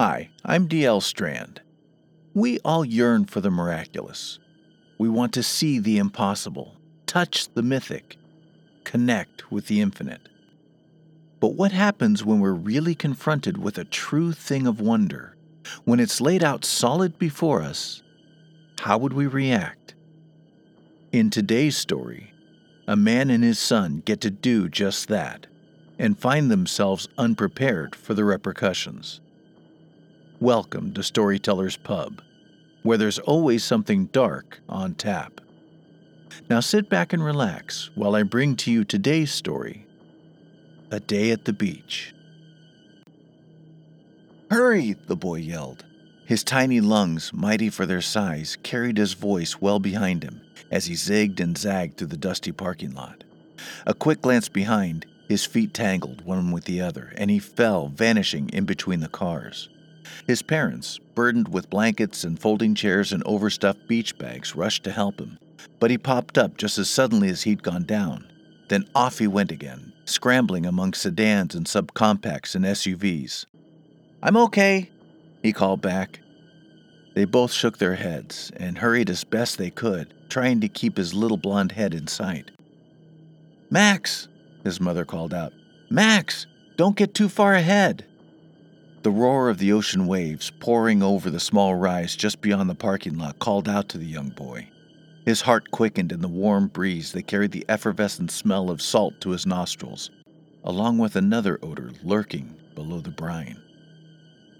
Hi, I'm DL Strand. We all yearn for the miraculous. We want to see the impossible, touch the mythic, connect with the infinite. But what happens when we're really confronted with a true thing of wonder? When it's laid out solid before us, how would we react? In today's story, a man and his son get to do just that and find themselves unprepared for the repercussions. Welcome to Storyteller's Pub, where there's always something dark on tap. Now sit back and relax while I bring to you today's story A Day at the Beach. Hurry, the boy yelled. His tiny lungs, mighty for their size, carried his voice well behind him as he zigged and zagged through the dusty parking lot. A quick glance behind, his feet tangled one with the other, and he fell, vanishing in between the cars. His parents, burdened with blankets and folding chairs and overstuffed beach bags, rushed to help him, but he popped up just as suddenly as he'd gone down. Then off he went again, scrambling among sedans and subcompacts and SUVs. I'm okay, he called back. They both shook their heads and hurried as best they could, trying to keep his little blond head in sight. Max, his mother called out. Max, don't get too far ahead. The roar of the ocean waves pouring over the small rise just beyond the parking lot called out to the young boy. His heart quickened in the warm breeze that carried the effervescent smell of salt to his nostrils, along with another odor lurking below the brine.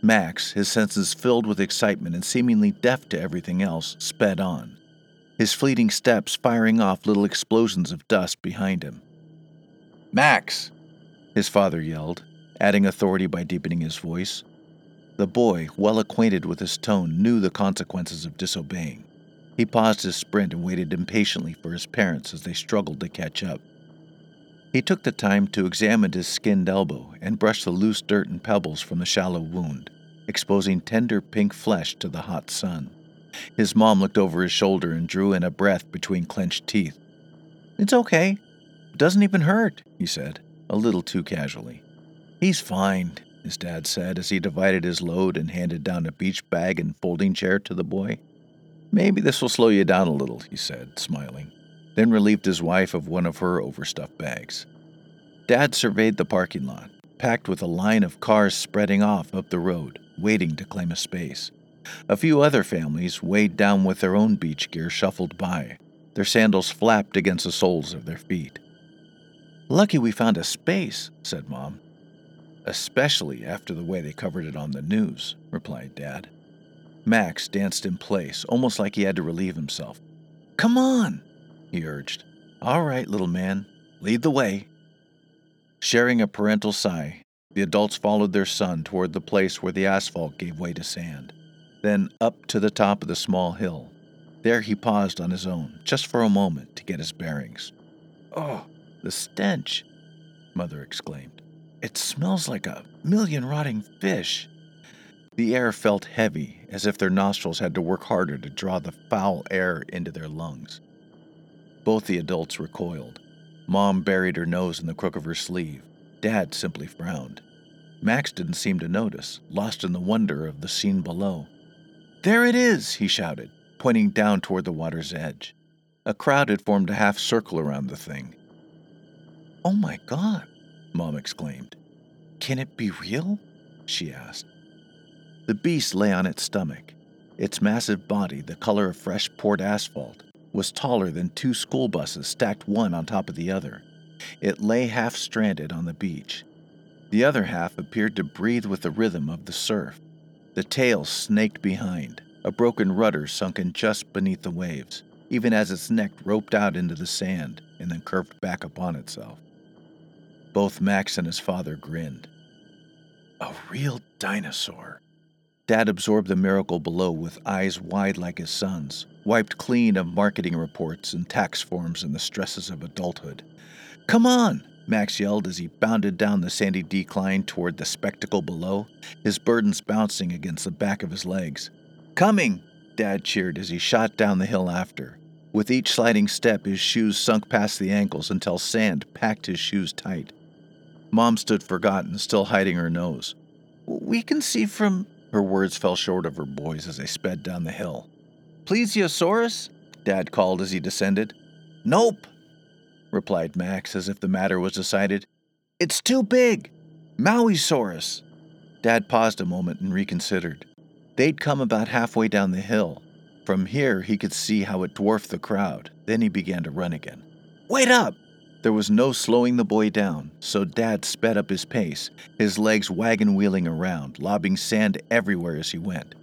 Max, his senses filled with excitement and seemingly deaf to everything else, sped on, his fleeting steps firing off little explosions of dust behind him. Max! His father yelled, adding authority by deepening his voice. The boy, well acquainted with his tone, knew the consequences of disobeying. He paused his sprint and waited impatiently for his parents as they struggled to catch up. He took the time to examine his skinned elbow and brush the loose dirt and pebbles from the shallow wound, exposing tender pink flesh to the hot sun. His mom looked over his shoulder and drew in a breath between clenched teeth. It's okay. It doesn't even hurt, he said, a little too casually. He's fine, his dad said as he divided his load and handed down a beach bag and folding chair to the boy. Maybe this will slow you down a little, he said, smiling, then relieved his wife of one of her overstuffed bags. Dad surveyed the parking lot, packed with a line of cars spreading off up the road, waiting to claim a space. A few other families, weighed down with their own beach gear, shuffled by. Their sandals flapped against the soles of their feet. Lucky we found a space, said Mom. Especially after the way they covered it on the news, replied Dad. Max danced in place, almost like he had to relieve himself. Come on, he urged. All right, little man, lead the way. Sharing a parental sigh, the adults followed their son toward the place where the asphalt gave way to sand, then up to the top of the small hill. There he paused on his own, just for a moment, to get his bearings. Oh, the stench, Mother exclaimed. It smells like a million rotting fish. The air felt heavy, as if their nostrils had to work harder to draw the foul air into their lungs. Both the adults recoiled. Mom buried her nose in the crook of her sleeve. Dad simply frowned. Max didn't seem to notice, lost in the wonder of the scene below. There it is, he shouted, pointing down toward the water's edge. A crowd had formed a half circle around the thing. Oh my God, Mom exclaimed. Can it be real? she asked. The beast lay on its stomach. Its massive body, the color of fresh poured asphalt, was taller than two school buses stacked one on top of the other. It lay half stranded on the beach. The other half appeared to breathe with the rhythm of the surf. The tail snaked behind, a broken rudder sunken just beneath the waves, even as its neck roped out into the sand and then curved back upon itself. Both Max and his father grinned. A real dinosaur. Dad absorbed the miracle below with eyes wide like his son's, wiped clean of marketing reports and tax forms and the stresses of adulthood. Come on! Max yelled as he bounded down the sandy decline toward the spectacle below, his burdens bouncing against the back of his legs. Coming! Dad cheered as he shot down the hill after. With each sliding step, his shoes sunk past the ankles until sand packed his shoes tight. Mom stood forgotten, still hiding her nose. We can see from Her words fell short of her boys as they sped down the hill. Plesiosaurus? Dad called as he descended. Nope, replied Max as if the matter was decided. It's too big. Mauisaurus. Dad paused a moment and reconsidered. They'd come about halfway down the hill. From here, he could see how it dwarfed the crowd. Then he began to run again. Wait up! There was no slowing the boy down, so Dad sped up his pace, his legs wagon wheeling around, lobbing sand everywhere as he went.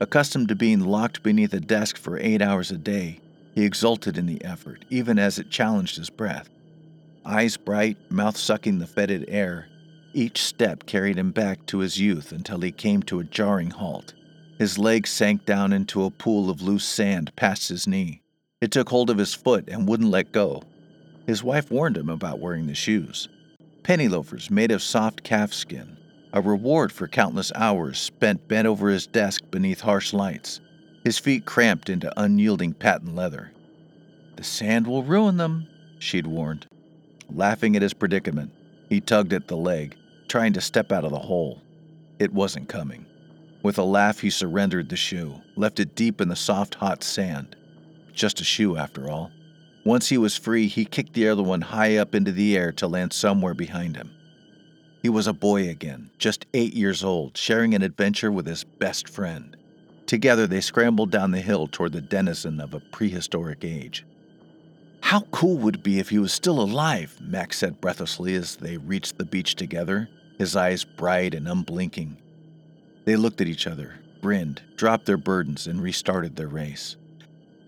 Accustomed to being locked beneath a desk for eight hours a day, he exulted in the effort, even as it challenged his breath. Eyes bright, mouth sucking the fetid air, each step carried him back to his youth until he came to a jarring halt. His legs sank down into a pool of loose sand past his knee. It took hold of his foot and wouldn't let go. His wife warned him about wearing the shoes. Penny loafers made of soft calf skin, a reward for countless hours spent bent over his desk beneath harsh lights, his feet cramped into unyielding patent leather. The sand will ruin them, she'd warned. Laughing at his predicament, he tugged at the leg, trying to step out of the hole. It wasn't coming. With a laugh, he surrendered the shoe, left it deep in the soft, hot sand. Just a shoe, after all. Once he was free, he kicked the other one high up into the air to land somewhere behind him. He was a boy again, just eight years old, sharing an adventure with his best friend. Together, they scrambled down the hill toward the denizen of a prehistoric age. How cool would it be if he was still alive? Max said breathlessly as they reached the beach together, his eyes bright and unblinking. They looked at each other, grinned, dropped their burdens, and restarted their race.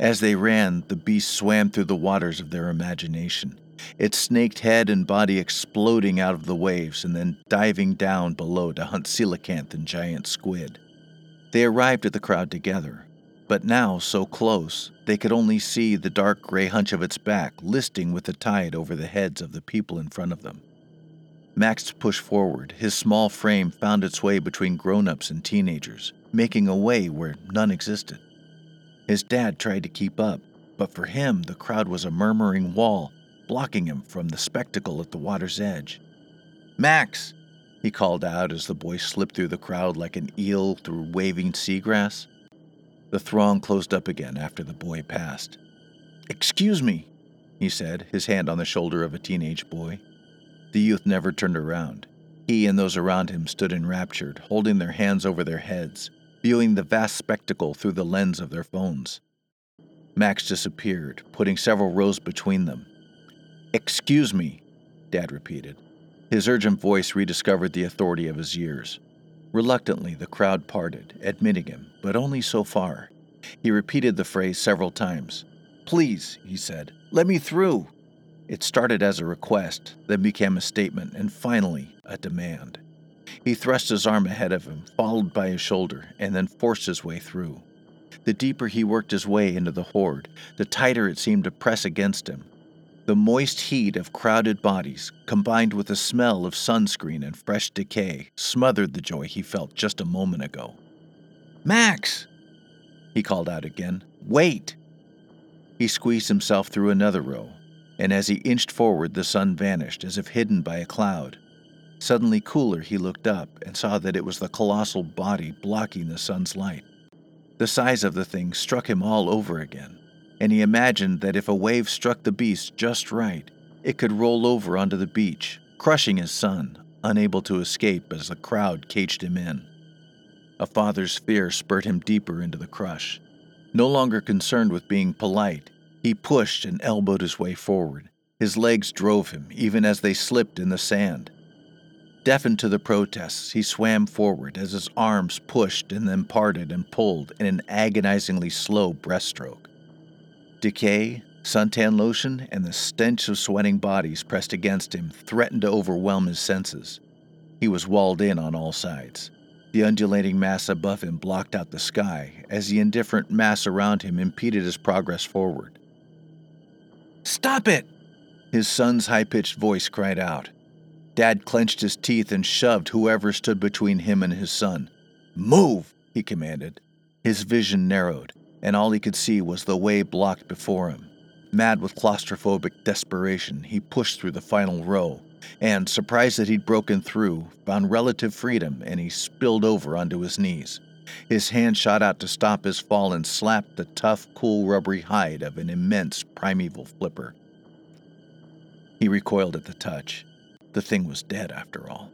As they ran, the beast swam through the waters of their imagination, its snaked head and body exploding out of the waves and then diving down below to hunt coelacanth and giant squid. They arrived at the crowd together, but now so close they could only see the dark gray hunch of its back listing with the tide over the heads of the people in front of them. Max pushed forward. His small frame found its way between grown ups and teenagers, making a way where none existed. His dad tried to keep up, but for him, the crowd was a murmuring wall, blocking him from the spectacle at the water's edge. Max! he called out as the boy slipped through the crowd like an eel through waving seagrass. The throng closed up again after the boy passed. Excuse me, he said, his hand on the shoulder of a teenage boy. The youth never turned around. He and those around him stood enraptured, holding their hands over their heads, viewing the vast spectacle through the lens of their phones. Max disappeared, putting several rows between them. Excuse me, Dad repeated. His urgent voice rediscovered the authority of his years. Reluctantly, the crowd parted, admitting him, but only so far. He repeated the phrase several times. Please, he said, let me through. It started as a request, then became a statement, and finally, a demand. He thrust his arm ahead of him, followed by his shoulder, and then forced his way through. The deeper he worked his way into the horde, the tighter it seemed to press against him. The moist heat of crowded bodies, combined with the smell of sunscreen and fresh decay, smothered the joy he felt just a moment ago. Max! He called out again. Wait! He squeezed himself through another row, and as he inched forward, the sun vanished as if hidden by a cloud. Suddenly cooler, he looked up and saw that it was the colossal body blocking the sun's light. The size of the thing struck him all over again, and he imagined that if a wave struck the beast just right, it could roll over onto the beach, crushing his son, unable to escape as the crowd caged him in. A father's fear spurred him deeper into the crush. No longer concerned with being polite, he pushed and elbowed his way forward. His legs drove him, even as they slipped in the sand. Deafened to the protests, he swam forward as his arms pushed and then parted and pulled in an agonizingly slow breaststroke. Decay, suntan lotion, and the stench of sweating bodies pressed against him threatened to overwhelm his senses. He was walled in on all sides. The undulating mass above him blocked out the sky as the indifferent mass around him impeded his progress forward. Stop it! His son's high pitched voice cried out. Dad clenched his teeth and shoved whoever stood between him and his son. Move, he commanded. His vision narrowed, and all he could see was the way blocked before him. Mad with claustrophobic desperation, he pushed through the final row, and, surprised that he'd broken through, found relative freedom and he spilled over onto his knees. His hand shot out to stop his fall and slapped the tough, cool, rubbery hide of an immense primeval flipper. He recoiled at the touch. The thing was dead, after all.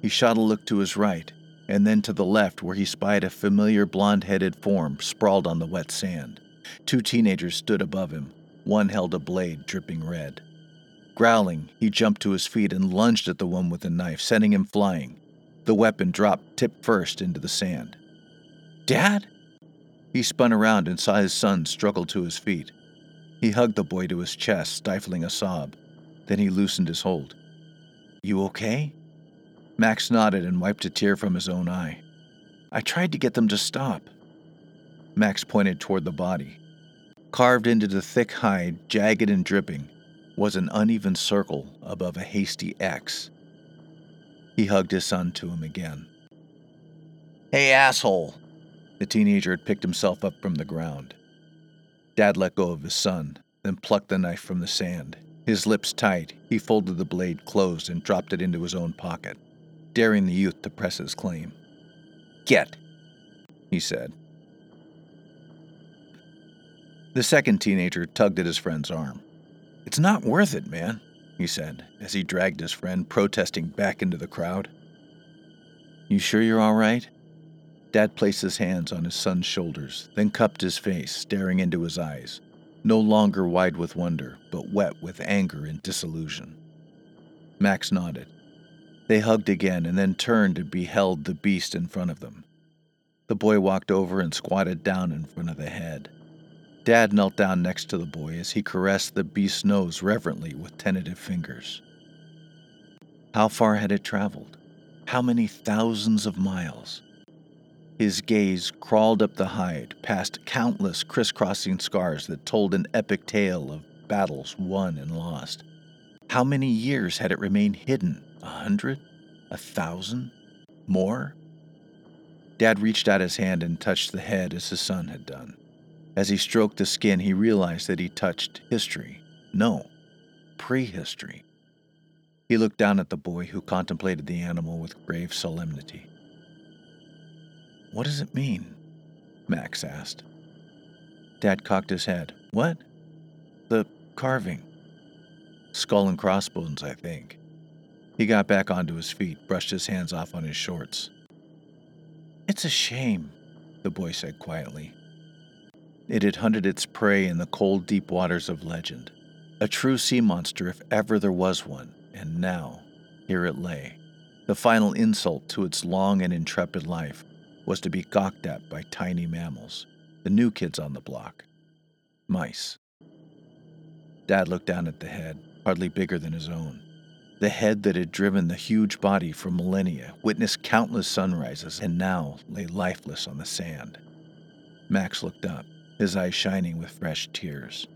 He shot a look to his right, and then to the left, where he spied a familiar blond headed form sprawled on the wet sand. Two teenagers stood above him. One held a blade dripping red. Growling, he jumped to his feet and lunged at the one with the knife, sending him flying. The weapon dropped tip first into the sand. Dad? He spun around and saw his son struggle to his feet. He hugged the boy to his chest, stifling a sob. Then he loosened his hold. You okay? Max nodded and wiped a tear from his own eye. I tried to get them to stop. Max pointed toward the body. Carved into the thick hide, jagged and dripping, was an uneven circle above a hasty X. He hugged his son to him again. Hey, asshole! The teenager had picked himself up from the ground. Dad let go of his son, then plucked the knife from the sand. His lips tight, he folded the blade closed and dropped it into his own pocket, daring the youth to press his claim. Get, he said. The second teenager tugged at his friend's arm. It's not worth it, man, he said as he dragged his friend, protesting, back into the crowd. You sure you're all right? Dad placed his hands on his son's shoulders, then cupped his face, staring into his eyes, no longer wide with wonder, but wet with anger and disillusion. Max nodded. They hugged again and then turned and beheld the beast in front of them. The boy walked over and squatted down in front of the head. Dad knelt down next to the boy as he caressed the beast's nose reverently with tentative fingers. How far had it traveled? How many thousands of miles? His gaze crawled up the hide, past countless crisscrossing scars that told an epic tale of battles won and lost. How many years had it remained hidden? A hundred? A thousand? More? Dad reached out his hand and touched the head as his son had done. As he stroked the skin, he realized that he touched history. No, prehistory. He looked down at the boy who contemplated the animal with grave solemnity. What does it mean? Max asked. Dad cocked his head. What? The carving. Skull and crossbones, I think. He got back onto his feet, brushed his hands off on his shorts. It's a shame, the boy said quietly. It had hunted its prey in the cold, deep waters of legend. A true sea monster, if ever there was one, and now, here it lay. The final insult to its long and intrepid life, was to be gawked at by tiny mammals, the new kids on the block mice. Dad looked down at the head, hardly bigger than his own. The head that had driven the huge body for millennia, witnessed countless sunrises, and now lay lifeless on the sand. Max looked up, his eyes shining with fresh tears.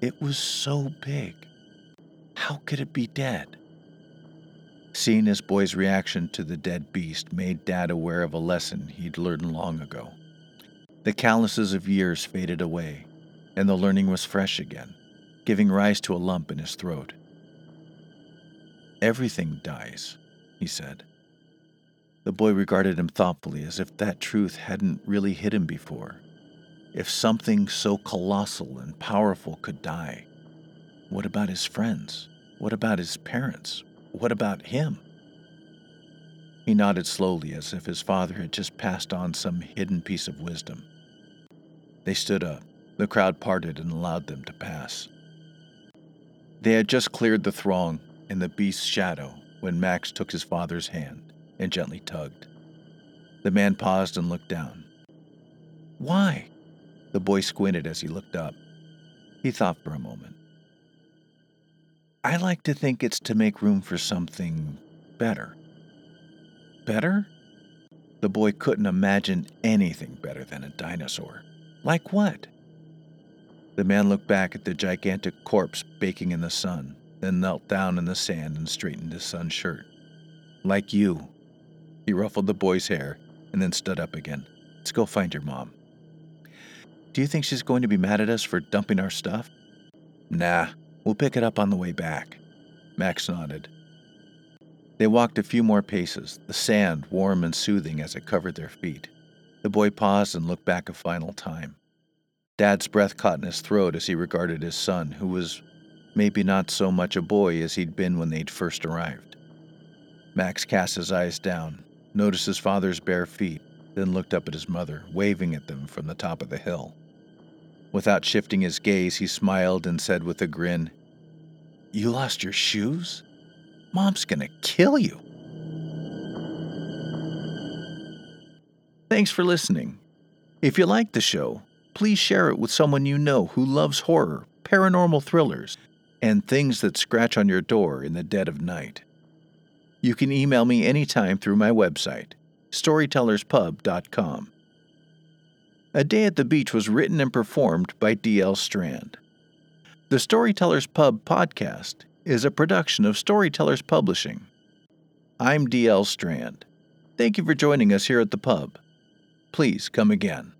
It was so big. How could it be dead? Seeing his boy's reaction to the dead beast made Dad aware of a lesson he'd learned long ago. The calluses of years faded away, and the learning was fresh again, giving rise to a lump in his throat. Everything dies, he said. The boy regarded him thoughtfully as if that truth hadn't really hit him before. If something so colossal and powerful could die, what about his friends? What about his parents? What about him? He nodded slowly as if his father had just passed on some hidden piece of wisdom. They stood up. The crowd parted and allowed them to pass. They had just cleared the throng in the beast's shadow when Max took his father's hand and gently tugged. The man paused and looked down. Why? The boy squinted as he looked up. He thought for a moment. I like to think it's to make room for something better. Better? The boy couldn't imagine anything better than a dinosaur. Like what? The man looked back at the gigantic corpse baking in the sun, then knelt down in the sand and straightened his son's shirt. Like you. He ruffled the boy's hair and then stood up again. Let's go find your mom. Do you think she's going to be mad at us for dumping our stuff? Nah, We'll pick it up on the way back. Max nodded. They walked a few more paces, the sand warm and soothing as it covered their feet. The boy paused and looked back a final time. Dad's breath caught in his throat as he regarded his son, who was maybe not so much a boy as he'd been when they'd first arrived. Max cast his eyes down, noticed his father's bare feet, then looked up at his mother, waving at them from the top of the hill. Without shifting his gaze, he smiled and said with a grin, You lost your shoes? Mom's gonna kill you. Thanks for listening. If you like the show, please share it with someone you know who loves horror, paranormal thrillers, and things that scratch on your door in the dead of night. You can email me anytime through my website, storytellerspub.com. A Day at the Beach was written and performed by D.L. Strand. The Storytellers Pub podcast is a production of Storytellers Publishing. I'm D.L. Strand. Thank you for joining us here at the pub. Please come again.